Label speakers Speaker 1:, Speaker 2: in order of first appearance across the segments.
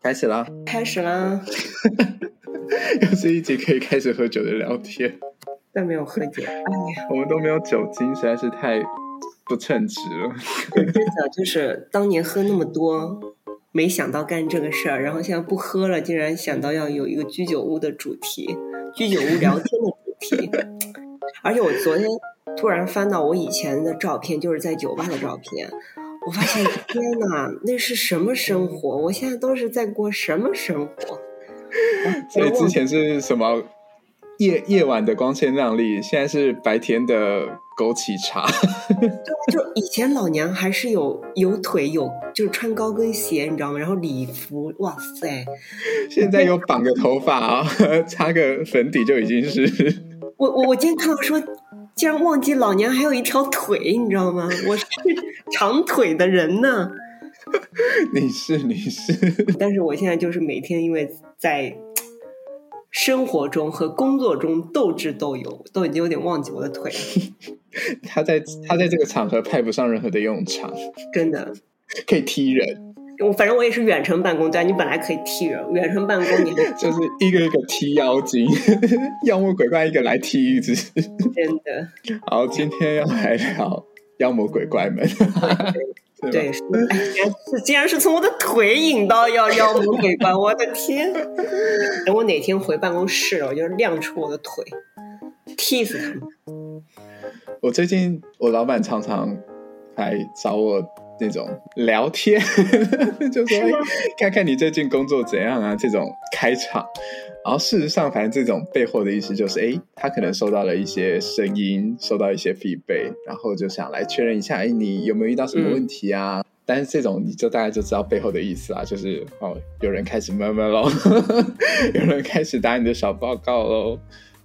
Speaker 1: 开始啦！
Speaker 2: 开始啦！
Speaker 1: 又是一集可以开始喝酒的聊天，
Speaker 2: 但没有喝酒。哎呀，
Speaker 1: 我们都没有酒精，实在是太不称职了。
Speaker 2: 真的就是当年喝那么多，没想到干这个事儿，然后现在不喝了，竟然想到要有一个居酒屋的主题，居酒屋聊天的主题。而且我昨天突然翻到我以前的照片，就是在酒吧的照片。我发现，天哪，那是什么生活？我现在都是在过什么生活？
Speaker 1: 所以之前是什么夜夜晚的光鲜亮丽，现在是白天的枸杞茶。
Speaker 2: 对，就以前老娘还是有有腿有，就是穿高跟鞋，你知道吗？然后礼服，哇塞！
Speaker 1: 现在有绑个头发啊，擦个粉底就已经是。
Speaker 2: 我我我今天看到说。竟然忘记老娘还有一条腿，你知道吗？我是长腿的人呢。
Speaker 1: 你 是你是，
Speaker 2: 但是我现在就是每天因为在生活中和工作中斗智斗勇，都已经有点忘记我的腿。
Speaker 1: 他在他在这个场合派不上任何的用场，
Speaker 2: 真的
Speaker 1: 可以踢人。
Speaker 2: 我反正我也是远程办公，对，你本来可以踢人，远程办公你
Speaker 1: 就是一个一个踢妖精，妖魔鬼怪一个来踢一只，
Speaker 2: 真的。
Speaker 1: 好，今天要来聊妖魔鬼怪们，
Speaker 2: 对，是，竟然是从我的腿引到要妖魔鬼怪，我的天！等我哪天回办公室，我就亮出我的腿，踢死他们。
Speaker 1: 我最近我老板常常来找我。那种聊天，就说看看你最近工作怎样啊？这种开场，然后事实上，反正这种背后的意思就是，哎，他可能收到了一些声音，收到一些 feedback，然后就想来确认一下，哎，你有没有遇到什么问题啊？但是这种你就大概就知道背后的意思啊，就是哦，有人开始闷闷喽，有人开始打你的小报告喽，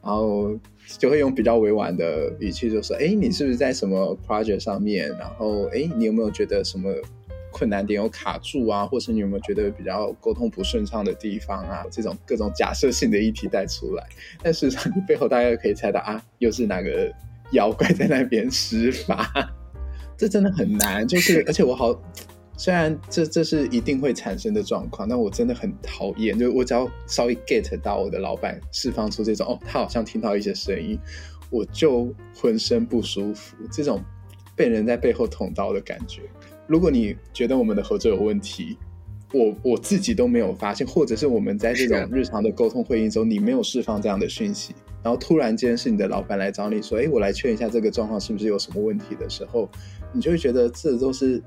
Speaker 1: 然后。就会用比较委婉的语气，就说：“哎，你是不是在什么 project 上面？然后，哎，你有没有觉得什么困难点有卡住啊？或是你有没有觉得比较沟通不顺畅的地方啊？这种各种假设性的议题带出来，但事实上你背后大家可以猜到啊，又是哪个妖怪在那边施法？这真的很难，就是 而且我好。”虽然这这是一定会产生的状况，但我真的很讨厌。就我只要稍微 get 到我的老板释放出这种哦，他好像听到一些声音，我就浑身不舒服。这种被人在背后捅刀的感觉。如果你觉得我们的合作有问题，我我自己都没有发现，或者是我们在这种日常的沟通会议中，你没有释放这样的讯息，然后突然间是你的老板来找你说：“哎，我来确认一下这个状况是不是有什么问题”的时候，你就会觉得这都是。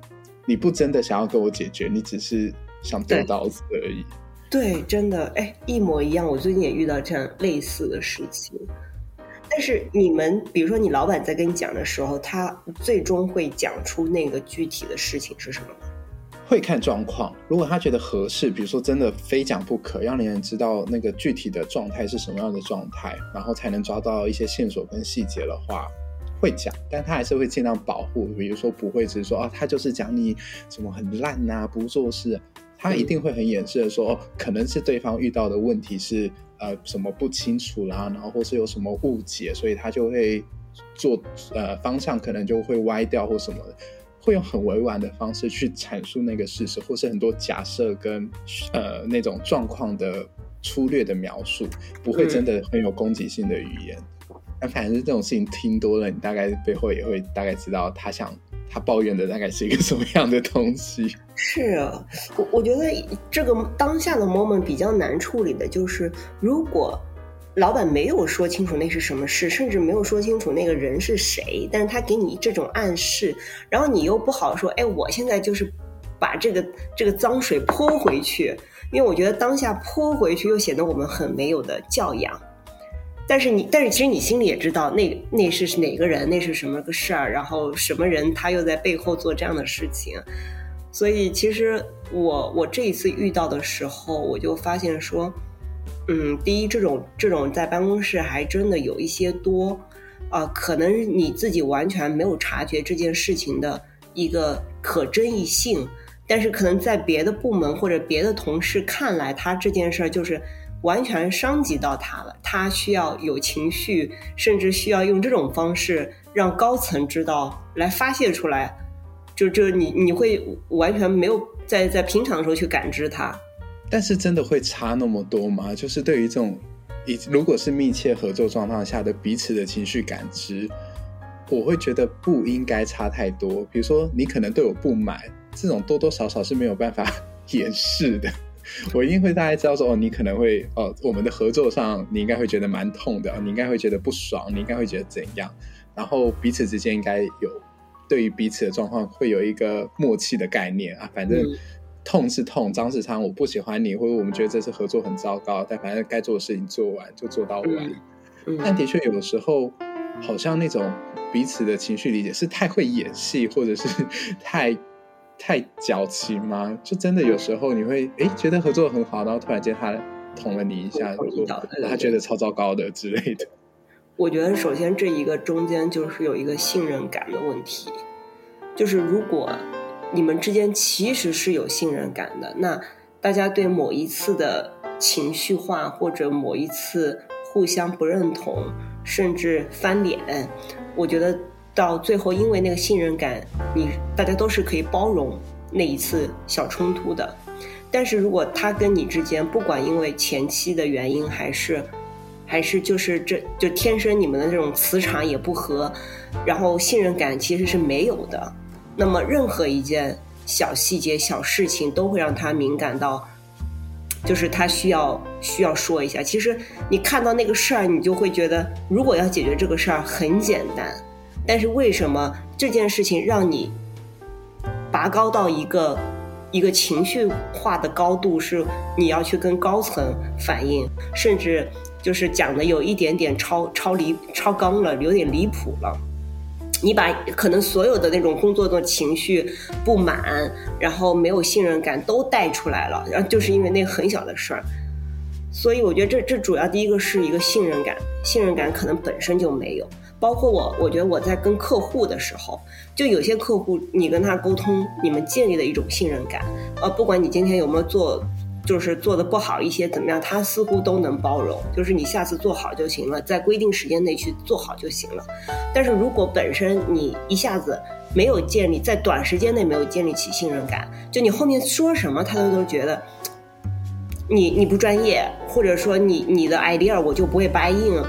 Speaker 1: 你不真的想要跟我解决，你只是想动刀子而已。
Speaker 2: 对，真的，哎，一模一样。我最近也遇到这样类似的事情。但是你们，比如说你老板在跟你讲的时候，他最终会讲出那个具体的事情是什么吗？
Speaker 1: 会看状况。如果他觉得合适，比如说真的非讲不可，让人知道那个具体的状态是什么样的状态，然后才能抓到一些线索跟细节的话。会讲，但他还是会尽量保护。比如说，不会只是说啊，他就是讲你什么很烂呐，不做事。他一定会很掩饰的说，哦，可能是对方遇到的问题是呃什么不清楚啦，然后或是有什么误解，所以他就会做呃方向可能就会歪掉或什么的，会用很委婉的方式去阐述那个事实，或是很多假设跟呃那种状况的粗略的描述，不会真的很有攻击性的语言。那反正这种事情听多了，你大概背后也会大概知道他想他抱怨的大概是一个 什么样的东西。
Speaker 2: 是啊，我我觉得这个当下的 moment 比较难处理的就是，如果老板没有说清楚那是什么事，甚至没有说清楚那个人是谁，但是他给你这种暗示，然后你又不好说，哎，我现在就是把这个这个脏水泼回去，因为我觉得当下泼回去又显得我们很没有的教养。但是你，但是其实你心里也知道，那那是哪个人，那是什么个事儿，然后什么人他又在背后做这样的事情，所以其实我我这一次遇到的时候，我就发现说，嗯，第一，这种这种在办公室还真的有一些多，啊，可能你自己完全没有察觉这件事情的一个可争议性，但是可能在别的部门或者别的同事看来，他这件事儿就是。完全伤及到他了，他需要有情绪，甚至需要用这种方式让高层知道来发泄出来。就就你你会完全没有在在平常的时候去感知他。
Speaker 1: 但是真的会差那么多吗？就是对于这种，以如果是密切合作状况下的彼此的情绪感知，我会觉得不应该差太多。比如说，你可能对我不满，这种多多少少是没有办法 掩饰的。我一定会大概知道说，哦，你可能会，哦，我们的合作上，你应该会觉得蛮痛的，你应该会觉得不爽，你应该会觉得怎样？然后彼此之间应该有对于彼此的状况会有一个默契的概念啊，反正。痛是痛，脏是脏，我不喜欢你，或者我们觉得这次合作很糟糕，但反正该做的事情做完就做到完。但的确有的时候，好像那种彼此的情绪理解是太会演戏，或者是 太太矫情吗？就真的有时候你会哎觉得合作很好，然后突然间他捅了你一下，说他觉得超糟糕的之类的。
Speaker 2: 我觉得首先这一个中间就是有一个信任感的问题，就是如果。你们之间其实是有信任感的，那大家对某一次的情绪化，或者某一次互相不认同，甚至翻脸，我觉得到最后，因为那个信任感，你大家都是可以包容那一次小冲突的。但是如果他跟你之间，不管因为前期的原因，还是还是就是这就天生你们的这种磁场也不合，然后信任感其实是没有的。那么，任何一件小细节、小事情都会让他敏感到，就是他需要需要说一下。其实，你看到那个事儿，你就会觉得，如果要解决这个事儿很简单，但是为什么这件事情让你拔高到一个一个情绪化的高度，是你要去跟高层反映，甚至就是讲的有一点点超超离超纲了，有点离谱了。你把可能所有的那种工作的情绪不满，然后没有信任感都带出来了，然后就是因为那很小的事儿，所以我觉得这这主要第一个是一个信任感，信任感可能本身就没有。包括我，我觉得我在跟客户的时候，就有些客户你跟他沟通，你们建立的一种信任感，呃，不管你今天有没有做。就是做的不好一些怎么样，他似乎都能包容。就是你下次做好就行了，在规定时间内去做好就行了。但是如果本身你一下子没有建立在短时间内没有建立起信任感，就你后面说什么他都都觉得你你不专业，或者说你你的 idea 我就不会答应，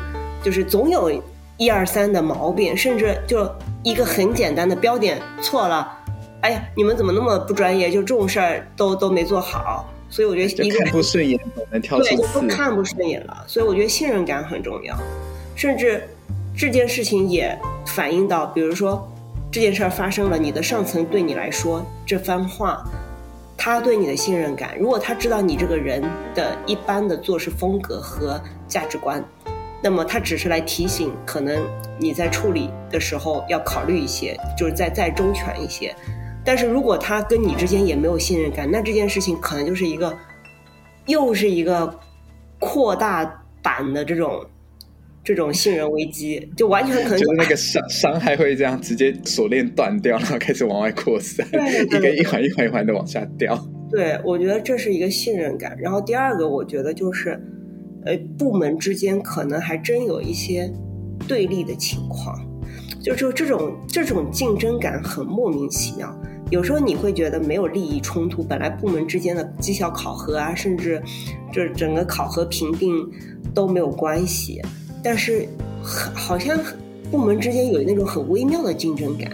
Speaker 2: 就是总有一二三的毛病，甚至就一个很简单的标点错了，哎呀，你们怎么那么不专业？就这种事儿都都没做好。所以我觉得一个
Speaker 1: 看不顺眼，能挑
Speaker 2: 对，都看不顺眼了。所以我觉得信任感很重要，甚至这件事情也反映到，比如说这件事儿发生了，你的上层对你来说这番话，他对你的信任感，如果他知道你这个人的一般的做事风格和价值观，那么他只是来提醒，可能你在处理的时候要考虑一些，就是再再周全一些。但是如果他跟你之间也没有信任感，那这件事情可能就是一个，又是一个扩大版的这种这种信任危机，就完全可能
Speaker 1: 就是那个伤伤害会这样直接锁链断掉，然后开始往外扩散，一个一环一环一环的往下掉。
Speaker 2: 对，我觉得这是一个信任感。然后第二个，我觉得就是，呃，部门之间可能还真有一些对立的情况，就就这种这种竞争感很莫名其妙。有时候你会觉得没有利益冲突，本来部门之间的绩效考核啊，甚至这整个考核评定都没有关系，但是好像部门之间有那种很微妙的竞争感，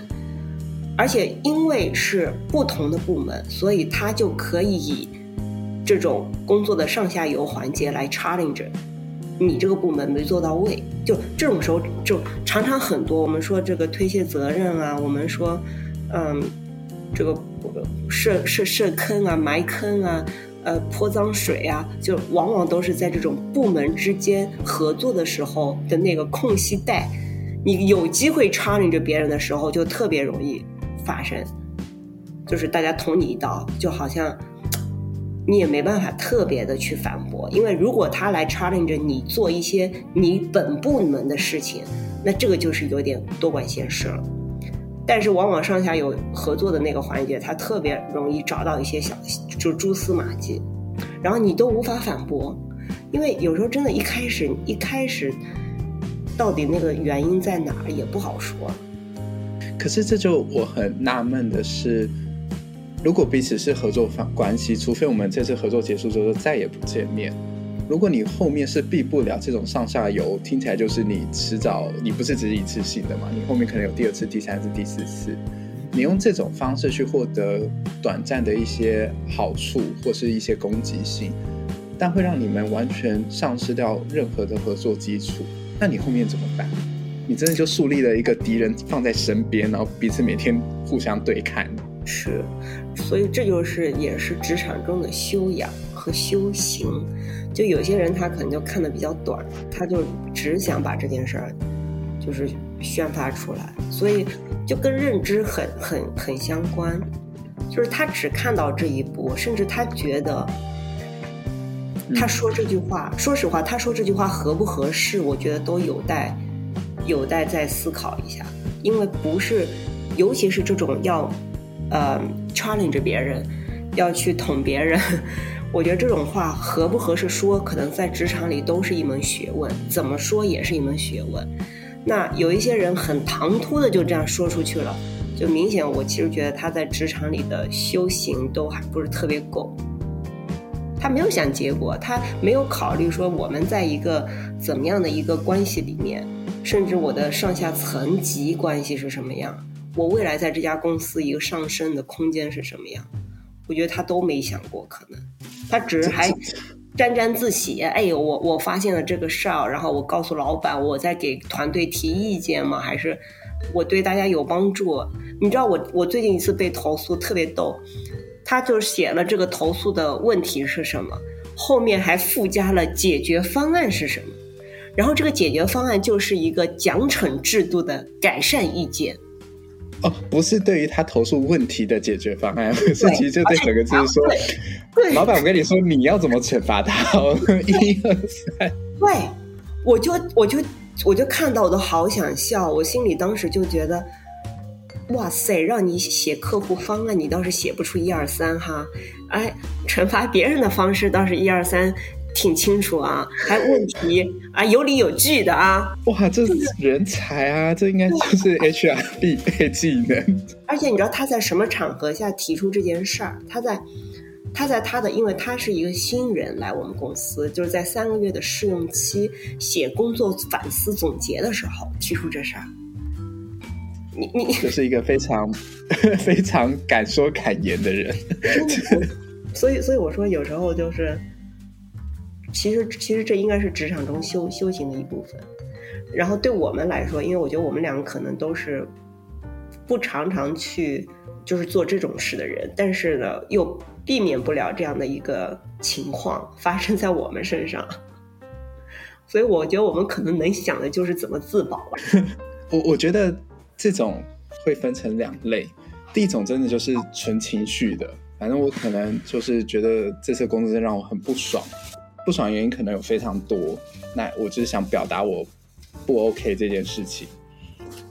Speaker 2: 而且因为是不同的部门，所以他就可以以这种工作的上下游环节来 challenge 你这个部门没做到位，就这种时候就常常很多我们说这个推卸责任啊，我们说嗯。这个设设设坑啊，埋坑啊，呃，泼脏水啊，就往往都是在这种部门之间合作的时候的那个空隙带，你有机会 charging 着别人的时候，就特别容易发生，就是大家捅你一刀，就好像你也没办法特别的去反驳，因为如果他来插令着你做一些你本部门的事情，那这个就是有点多管闲事了。但是往往上下有合作的那个环节，他特别容易找到一些小就蛛丝马迹，然后你都无法反驳，因为有时候真的，一开始一开始到底那个原因在哪儿也不好说。
Speaker 1: 可是这就我很纳闷的是，如果彼此是合作方关系，除非我们这次合作结束之后再也不见面。如果你后面是避不了这种上下游，听起来就是你迟早你不是只是一次性的嘛？你后面可能有第二次、第三次、第四次，你用这种方式去获得短暂的一些好处或是一些攻击性，但会让你们完全丧失掉任何的合作基础。那你后面怎么办？你真的就树立了一个敌人放在身边，然后彼此每天互相对看。
Speaker 2: 是，所以这就是也是职场中的修养和修行。就有些人他可能就看的比较短，他就只想把这件事儿就是宣发出来，所以就跟认知很很很相关，就是他只看到这一步，甚至他觉得他说这句话，说实话，他说这句话合不合适，我觉得都有待有待再思考一下，因为不是，尤其是这种要呃 challenge 别人，要去捅别人。我觉得这种话合不合适说，可能在职场里都是一门学问，怎么说也是一门学问。那有一些人很唐突的就这样说出去了，就明显我其实觉得他在职场里的修行都还不是特别够。他没有想结果，他没有考虑说我们在一个怎么样的一个关系里面，甚至我的上下层级关系是什么样，我未来在这家公司一个上升的空间是什么样，我觉得他都没想过可能。他只是还沾沾自喜，哎，我我发现了这个事儿，然后我告诉老板，我在给团队提意见吗？还是我对大家有帮助？你知道我我最近一次被投诉特别逗，他就写了这个投诉的问题是什么，后面还附加了解决方案是什么，然后这个解决方案就是一个奖惩制度的改善意见。
Speaker 1: 哦，不是对于他投诉问题的解决方案，是 其实就对整个就是说，老板，我跟你说，你要怎么惩罚他？一二三，
Speaker 2: 对，我就我就我就看到我都好想笑，我心里当时就觉得，哇塞，让你写客户方案，你倒是写不出一二三哈，哎，惩罚别人的方式倒是一二三。挺清楚啊，还问题啊，有理有据的啊！
Speaker 1: 哇，这是人才啊，这应该就是 HR 必备技能。
Speaker 2: 而且你知道他在什么场合下提出这件事儿？他在他在他的，因为他是一个新人来我们公司，就是在三个月的试用期写工作反思总结的时候提出这事儿。你你
Speaker 1: 这是一个非常 非常敢说敢言的人。
Speaker 2: 所以所以我说有时候就是。其实，其实这应该是职场中修修行的一部分。然后对我们来说，因为我觉得我们两个可能都是不常常去就是做这种事的人，但是呢，又避免不了这样的一个情况发生在我们身上。所以我觉得我们可能能想的就是怎么自保。
Speaker 1: 我我觉得这种会分成两类，第一种真的就是纯情绪的，反正我可能就是觉得这次工作让我很不爽。不爽原因可能有非常多，那我只是想表达我不 OK 这件事情。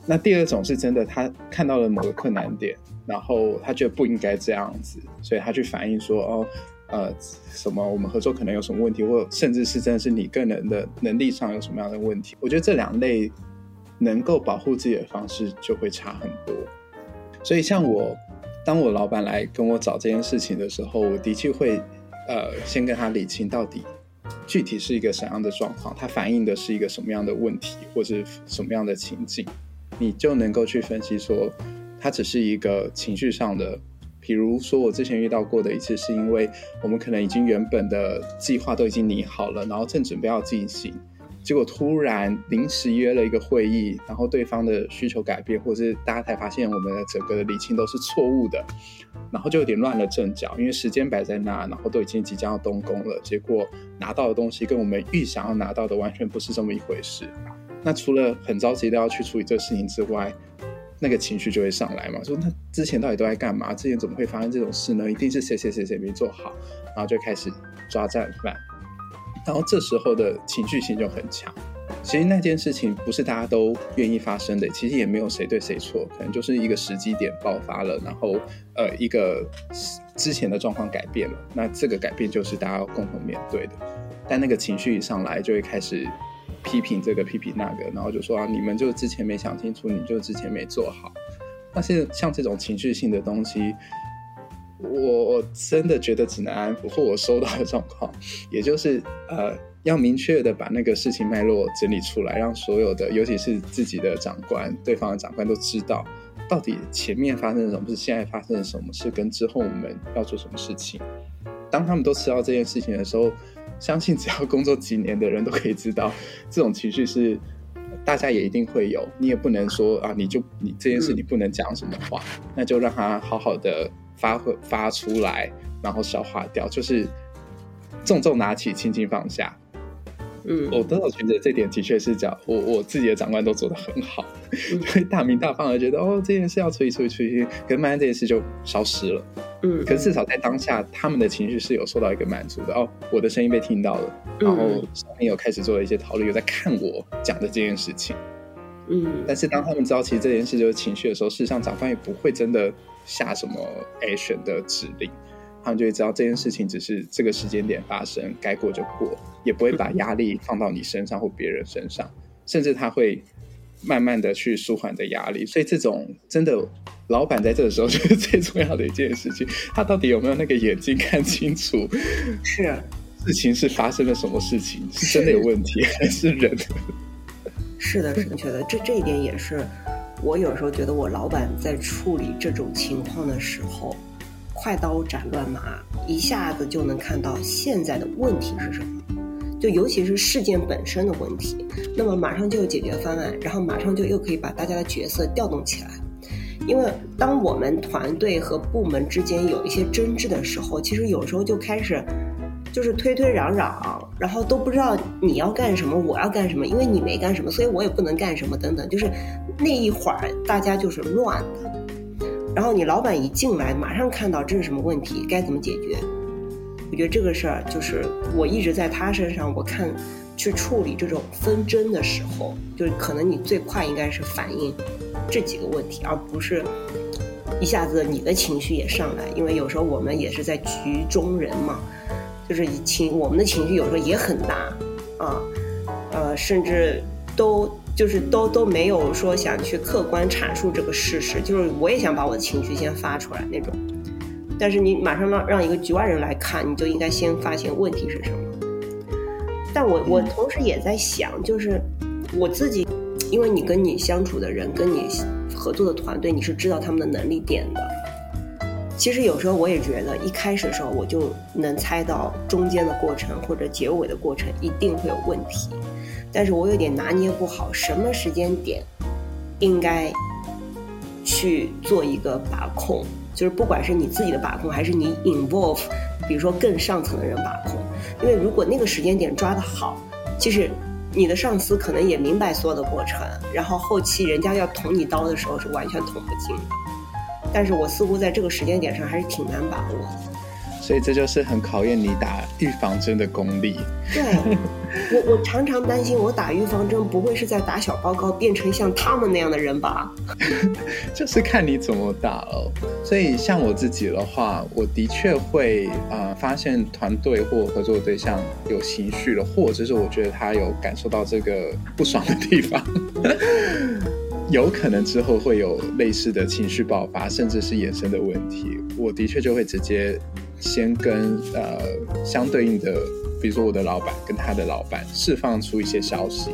Speaker 1: 那第二种是真的，他看到了某个困难点，然后他觉得不应该这样子，所以他去反映说：“哦，呃，什么我们合作可能有什么问题，或甚至是真的是你个人的能力上有什么样的问题。”我觉得这两类能够保护自己的方式就会差很多。所以像我，当我老板来跟我找这件事情的时候，我的确会呃先跟他理清到底。具体是一个什么样的状况？它反映的是一个什么样的问题，或者什么样的情景？你就能够去分析说，它只是一个情绪上的。比如说，我之前遇到过的一次，是因为我们可能已经原本的计划都已经拟好了，然后正准备要进行。结果突然临时约了一个会议，然后对方的需求改变，或者是大家才发现我们的整个的理清都是错误的，然后就有点乱了阵脚。因为时间摆在那，然后都已经即将要动工了，结果拿到的东西跟我们预想要拿到的完全不是这么一回事。那除了很着急的要去处理这个事情之外，那个情绪就会上来嘛，说那之前到底都在干嘛？之前怎么会发生这种事呢？一定是谁谁谁谁没做好，然后就开始抓战犯。然后这时候的情绪性就很强。其实那件事情不是大家都愿意发生的，其实也没有谁对谁错，可能就是一个时机点爆发了，然后呃一个之前的状况改变了，那这个改变就是大家共同面对的。但那个情绪一上来，就会开始批评这个批评那个，然后就说啊你们就之前没想清楚，你就之前没做好。但是像这种情绪性的东西，我我真的觉得只能安抚。或我收到的状况，也就是呃，要明确的把那个事情脉络整理出来，让所有的，尤其是自己的长官、对方的长官都知道，到底前面发生了什么事，现在发生了什么事，跟之后我们要做什么事情。当他们都知道这件事情的时候，相信只要工作几年的人都可以知道，这种情绪是。大家也一定会有，你也不能说啊，你就你这件事你不能讲什么话，那就让他好好的发挥发出来，然后消化掉，就是重重拿起，轻轻放下。
Speaker 2: 嗯，
Speaker 1: 我都有觉得这点的确是讲我我自己的长官都做的很好，会大名大放的觉得哦这件事要处理处理处理，跟慢慢这件事就消失了。
Speaker 2: 嗯，
Speaker 1: 可是至少在当下，他们的情绪是有受到一个满足的哦，我的声音被听到了，然后上面有开始做了一些讨论，有在看我讲的这件事情。
Speaker 2: 嗯，
Speaker 1: 但是当他们知道其实这件事就是情绪的时候，事实上长官也不会真的下什么 action 的指令。他们就会知道这件事情只是这个时间点发生，该过就过，也不会把压力放到你身上或别人身上，甚至他会慢慢的去舒缓的压力。所以这种真的，老板在这个时候就是最重要的一件事情，他到底有没有那个眼睛看清楚，
Speaker 2: 是
Speaker 1: 事情是发生了什么事情，是真的有问题还是人？
Speaker 2: 是的，是正确的。这这一点也是我有时候觉得我老板在处理这种情况的时候。快刀斩乱麻，一下子就能看到现在的问题是什么，就尤其是事件本身的问题，那么马上就有解决方案，然后马上就又可以把大家的角色调动起来。因为当我们团队和部门之间有一些争执的时候，其实有时候就开始就是推推攘攘，然后都不知道你要干什么，我要干什么，因为你没干什么，所以我也不能干什么，等等，就是那一会儿大家就是乱的。然后你老板一进来，马上看到这是什么问题，该怎么解决？我觉得这个事儿就是我一直在他身上，我看去处理这种纷争的时候，就是可能你最快应该是反映这几个问题，而不是一下子你的情绪也上来。因为有时候我们也是在局中人嘛，就是情我们的情绪有时候也很大啊，呃，甚至都。就是都都没有说想去客观阐述这个事实，就是我也想把我的情绪先发出来那种，但是你马上让让一个局外人来看，你就应该先发现问题是什么。但我我同时也在想，就是我自己，因为你跟你相处的人，跟你合作的团队，你是知道他们的能力点的。其实有时候我也觉得，一开始的时候我就能猜到中间的过程或者结尾的过程一定会有问题。但是我有点拿捏不好，什么时间点应该去做一个把控，就是不管是你自己的把控，还是你 involve，比如说更上层的人把控。因为如果那个时间点抓得好，其实你的上司可能也明白所有的过程，然后后期人家要捅你刀的时候是完全捅不进的。但是我似乎在这个时间点上还是挺难把握的。
Speaker 1: 所以这就是很考验你打预防针的功力。
Speaker 2: 对，我我常常担心，我打预防针不会是在打小报告，变成像他们那样的人吧？
Speaker 1: 就是看你怎么打哦。所以像我自己的话，我的确会啊，发现团队或合作对象有情绪了，或者是我觉得他有感受到这个不爽的地方，有可能之后会有类似的情绪爆发，甚至是衍生的问题，我的确就会直接。先跟呃相对应的，比如说我的老板跟他的老板释放出一些消息，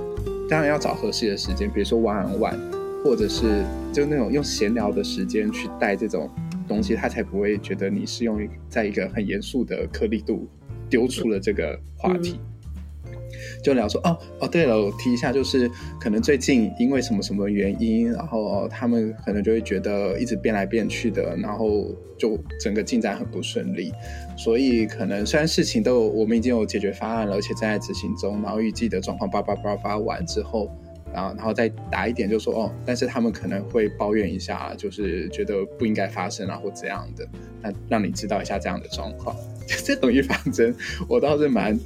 Speaker 1: 当然要找合适的时间，比如说 one on one，或者是就那种用闲聊的时间去带这种东西，他才不会觉得你是用在一个很严肃的颗粒度丢出了这个话题。就聊说哦哦，对了，我提一下，就是可能最近因为什么什么原因，然后他们可能就会觉得一直变来变去的，然后就整个进展很不顺利。所以可能虽然事情都有我们已经有解决方案了，而且正在执行中，然后预计的状况叭叭叭叭完之后，然后然后再打一点，就说哦，但是他们可能会抱怨一下，就是觉得不应该发生啊或怎样的，那让你知道一下这样的状况。这种预防针，我倒是蛮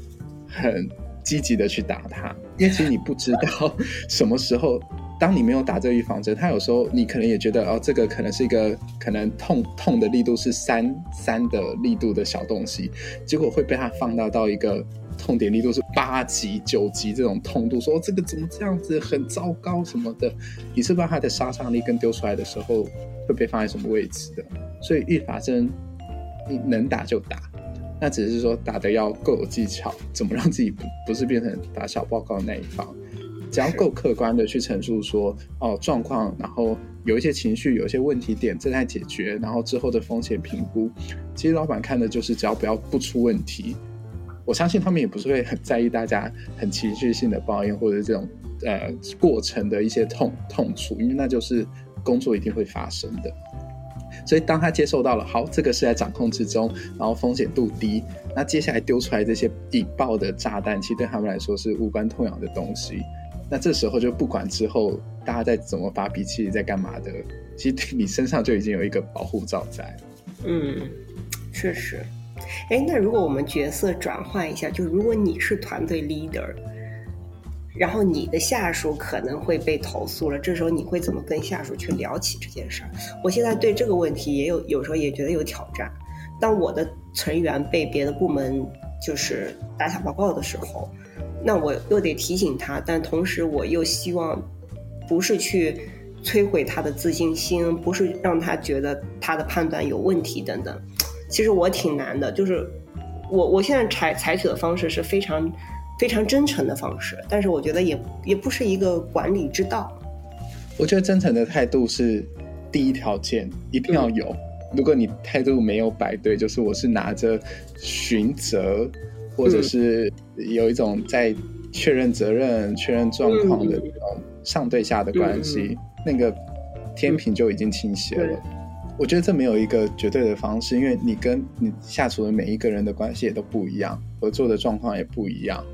Speaker 1: 很。积极的去打它，因为其实你不知道 什么时候，当你没有打这个预防针，它有时候你可能也觉得哦，这个可能是一个可能痛痛的力度是三三的力度的小东西，结果会被它放大到一个痛点力度是八级九级这种痛度，说这个怎么这样子很糟糕什么的，你是不知道它的杀伤力跟丢出来的时候会会被放在什么位置的。所以预防针你能打就打，那只是说打的要够有技巧，怎么让自己不不是变成打小报告的那一方。只要够客观的去陈述说哦状况，然后有一些情绪，有一些问题点正在解决，然后之后的风险评估，其实老板看的就是只要不要不出问题，我相信他们也不是会很在意大家很情绪性的抱怨或者这种呃过程的一些痛痛处，因为那就是工作一定会发生的。所以当他接受到了好，这个是在掌控之中，然后风险度低，那接下来丢出来这些引爆的炸弹，其实对他们来说是无关痛痒的东西。那这时候就不管之后大家在怎么发脾气，在干嘛的，其实你身上就已经有一个保护罩在。
Speaker 2: 嗯，确实。哎，那如果我们角色转换一下，就如果你是团队 leader，然后你的下属可能会被投诉了，这时候你会怎么跟下属去聊起这件事儿？我现在对这个问题也有有时候也觉得有挑战。当我的成员被别的部门就是打小报告的时候。那我又得提醒他，但同时我又希望，不是去摧毁他的自信心，不是让他觉得他的判断有问题等等。其实我挺难的，就是我我现在采采取的方式是非常非常真诚的方式，但是我觉得也也不是一个管理之道。
Speaker 1: 我觉得真诚的态度是第一条件，一定要有。如果你态度没有摆对，就是我是拿着寻责。或者是有一种在确认责任、确认状况的这种上对下的关系，那个天平就已经倾斜了。我觉得这没有一个绝对的方式，因为你跟你下属的每一个人的关系也都不一样，合作的状况也不一样。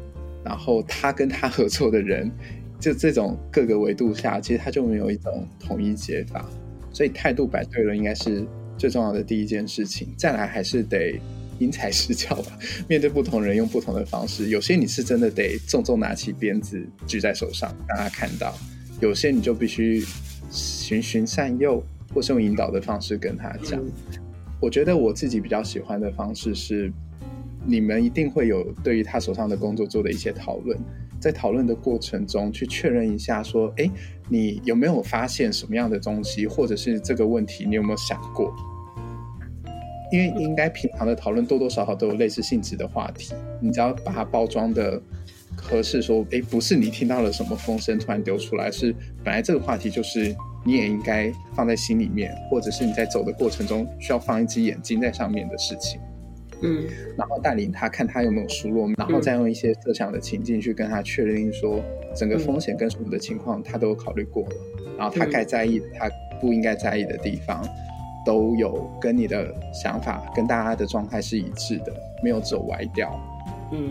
Speaker 1: 然后他跟他合作的人，就这种各个维度下，其实他就没有一种统一解法。所以态度摆对了，应该是最重要的第一件事情。再来还是得。因材施教吧，面对不同人用不同的方式。有些你是真的得重重拿起鞭子举在手上让他看到；有些你就必须循循善诱，或是用引导的方式跟他讲。我觉得我自己比较喜欢的方式是，你们一定会有对于他手上的工作做的一些讨论，在讨论的过程中去确认一下，说：哎，你有没有发现什么样的东西，或者是这个问题你有没有想过？因为应该平常的讨论多多少少都有类似性质的话题，你只要把它包装的合适，说哎，不是你听到了什么风声突然丢出来，是本来这个话题就是你也应该放在心里面，或者是你在走的过程中需要放一只眼睛在上面的事情。
Speaker 2: 嗯，
Speaker 1: 然后带领他看他有没有疏落，然后再用一些设想的情境去跟他确认说整个风险跟什么的情况他都有考虑过了，然后他该在意的他不应该在意的地方。都有跟你的想法跟大家的状态是一致的，没有走歪掉。
Speaker 2: 嗯，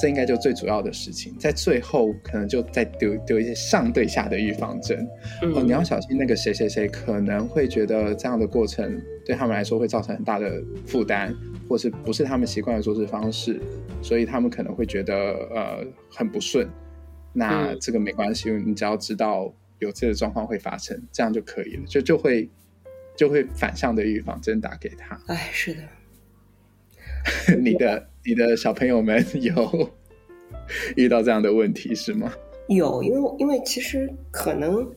Speaker 1: 这应该就最主要的事情。在最后可能就再丢丢一些上对下的预防针。哦，你要小心那个谁谁谁可能会觉得这样的过程对他们来说会造成很大的负担，或是不是他们习惯的做事方式，所以他们可能会觉得呃很不顺。那这个没关系，你只要知道有这个状况会发生，这样就可以了，就就会。就会反向的预防针打给他。
Speaker 2: 哎，是的。
Speaker 1: 你的你的小朋友们有 遇到这样的问题是吗？
Speaker 2: 有，因为因为其实可能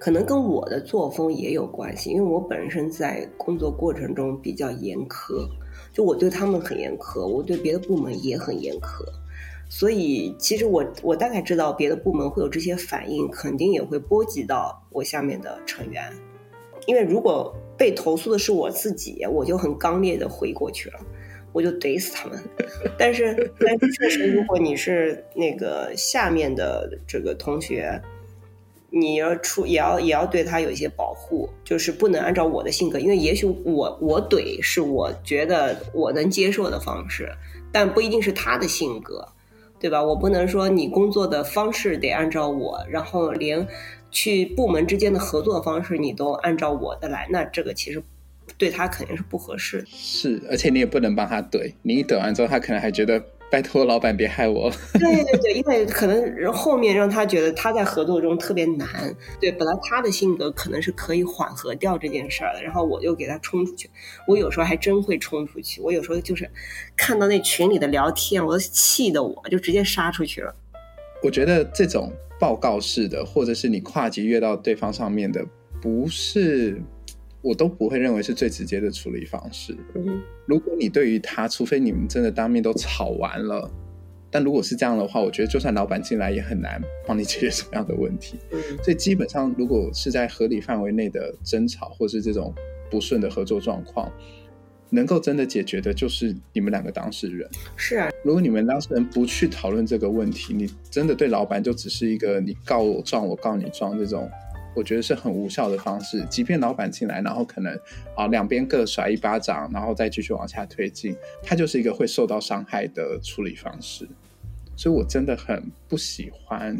Speaker 2: 可能跟我的作风也有关系，因为我本身在工作过程中比较严苛，就我对他们很严苛，我对别的部门也很严苛，所以其实我我大概知道别的部门会有这些反应，肯定也会波及到我下面的成员。因为如果被投诉的是我自己，我就很刚烈的回过去了，我就怼死他们。但是，但是确实，如果你是那个下面的这个同学，你要出也要也要对他有一些保护，就是不能按照我的性格，因为也许我我怼是我觉得我能接受的方式，但不一定是他的性格，对吧？我不能说你工作的方式得按照我，然后连。去部门之间的合作方式，你都按照我的来，那这个其实对他肯定是不合适。
Speaker 1: 是，而且你也不能帮他怼，你一怼完之后，他可能还觉得拜托老板别害我。
Speaker 2: 对对对，因为可能后面让他觉得他在合作中特别难。对，本来他的性格可能是可以缓和掉这件事儿的，然后我就给他冲出去。我有时候还真会冲出去，我有时候就是看到那群里的聊天，我都气得我就直接杀出去了。
Speaker 1: 我觉得这种。报告式的，或者是你跨级约到对方上面的，不是我都不会认为是最直接的处理方式。
Speaker 2: 嗯
Speaker 1: 如果你对于他，除非你们真的当面都吵完了，但如果是这样的话，我觉得就算老板进来也很难帮你解决什么样的问题。
Speaker 2: 嗯
Speaker 1: 所以基本上，如果是在合理范围内的争吵，或是这种不顺的合作状况，能够真的解决的，就是你们两个当事人。
Speaker 2: 是啊，
Speaker 1: 如果你们当事人不去讨论这个问题，你真的对老板就只是一个你告我状，我告你状这种，我觉得是很无效的方式。即便老板进来，然后可能啊两边各甩一巴掌，然后再继续往下推进，它就是一个会受到伤害的处理方式。所以我真的很不喜欢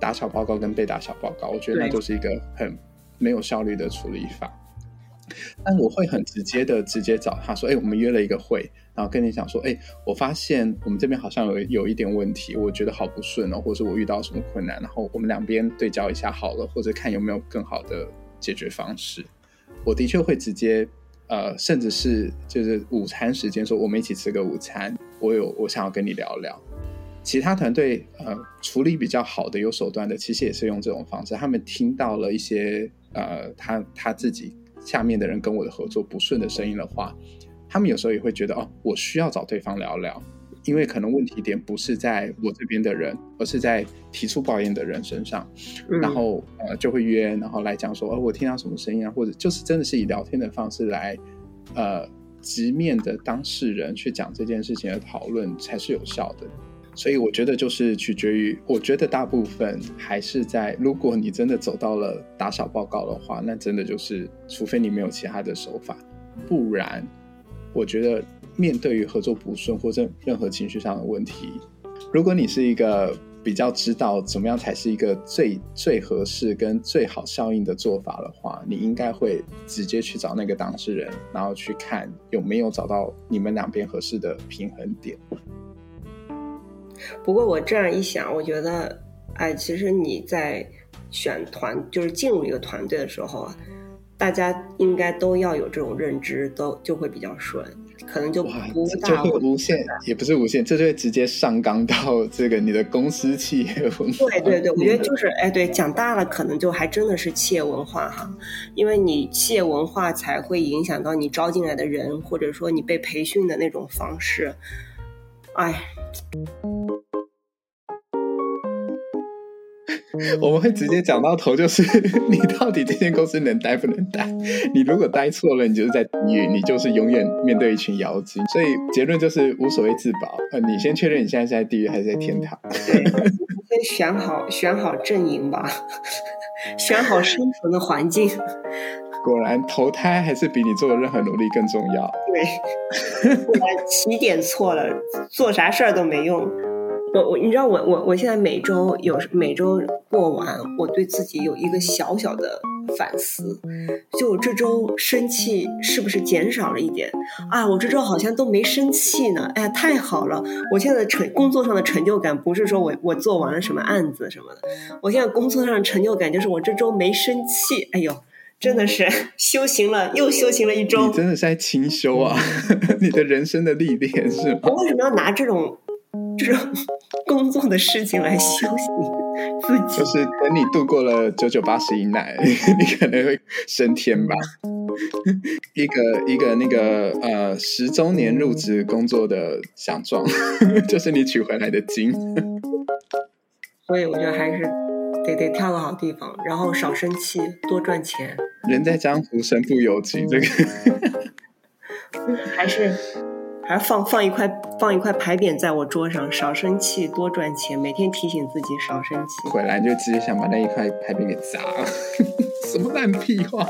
Speaker 1: 打小报告跟被打小报告，我觉得那就是一个很没有效率的处理法。但我会很直接的直接找他说：“哎、我们约了一个会，然后跟你讲说，哎、我发现我们这边好像有有一点问题，我觉得好不顺哦，或者我遇到什么困难，然后我们两边对焦一下好了，或者看有没有更好的解决方式。”我的确会直接，呃，甚至是就是午餐时间说我们一起吃个午餐，我有我想要跟你聊聊。其他团队呃处理比较好的、有手段的，其实也是用这种方式。他们听到了一些呃他他自己下面的人跟我的合作不顺的声音的话，他们有时候也会觉得哦，我需要找对方聊聊，因为可能问题点不是在我这边的人，而是在提出抱怨的人身上。
Speaker 2: 嗯
Speaker 1: 然后呃就会约，然后来讲说，哦，我听到什么声音啊，或者就是真的是以聊天的方式来，呃，直面的当事人去讲这件事情的讨论才是有效的。所以我觉得就是取决于，我觉得大部分还是在，如果你真的走到了打小报告的话，那真的就是，除非你没有其他的手法，不然，我觉得面对于合作不顺或者任何情绪上的问题，如果你是一个比较知道怎么样才是一个最最合适跟最好效应的做法的话，你应该会直接去找那个当事人，然后去看有没有找到你们两边合适的平衡点。
Speaker 2: 不过我这样一想，我觉得，哎，其实你在选团，就是进入一个团队的时候啊，大家应该都要有这种认知，都就会比较顺，可能就，不
Speaker 1: 这就会
Speaker 2: 大会
Speaker 1: 无限，也不是无限，这就会直接上纲到这个你的公司企业文化。
Speaker 2: 对对对，我觉得就是哎，对，讲大了可能就还真的是企业文化哈，因为你企业文化才会影响到你招进来的人，或者说你被培训的那种方式。哎，
Speaker 1: 我们会直接讲到头，就是 你到底这间公司能待不能待？你如果待错了，你就是在地狱，你就是永远面对一群妖精。所以结论就是无所谓自保。呃，你先确认你现在是在地狱还是在天堂。
Speaker 2: 对，先选好选好阵营吧，选好生存的环境。
Speaker 1: 果然，投胎还是比你做的任何努力更重要。
Speaker 2: 对，起点错了，做啥事儿都没用。我我你知道我我我现在每周有每周过完，我对自己有一个小小的反思，就我这周生气是不是减少了一点啊？我这周好像都没生气呢，哎呀，太好了！我现在的成工作上的成就感不是说我我做完了什么案子什么的，我现在工作上的成就感就是我这周没生气，哎呦。真的是修行了，又修行了一周。
Speaker 1: 你真的是在清修啊！你的人生的历练是吗？
Speaker 2: 我为什么要拿这种这种工作的事情来修行自己？
Speaker 1: 就是等你度过了九九八十一难，你可能会升天吧。一个一个那个呃十周年入职工作的奖状，就是你取回来的金。
Speaker 2: 所以我觉得还是得得挑个好地方，然后少生气，多赚钱。
Speaker 1: 人在江湖，身不由己。这个
Speaker 2: 还是 还是放放一块放一块牌匾在我桌上，少生气，多赚钱，每天提醒自己少生气。
Speaker 1: 回来就直接想把那一块牌匾给砸了，什么烂屁话！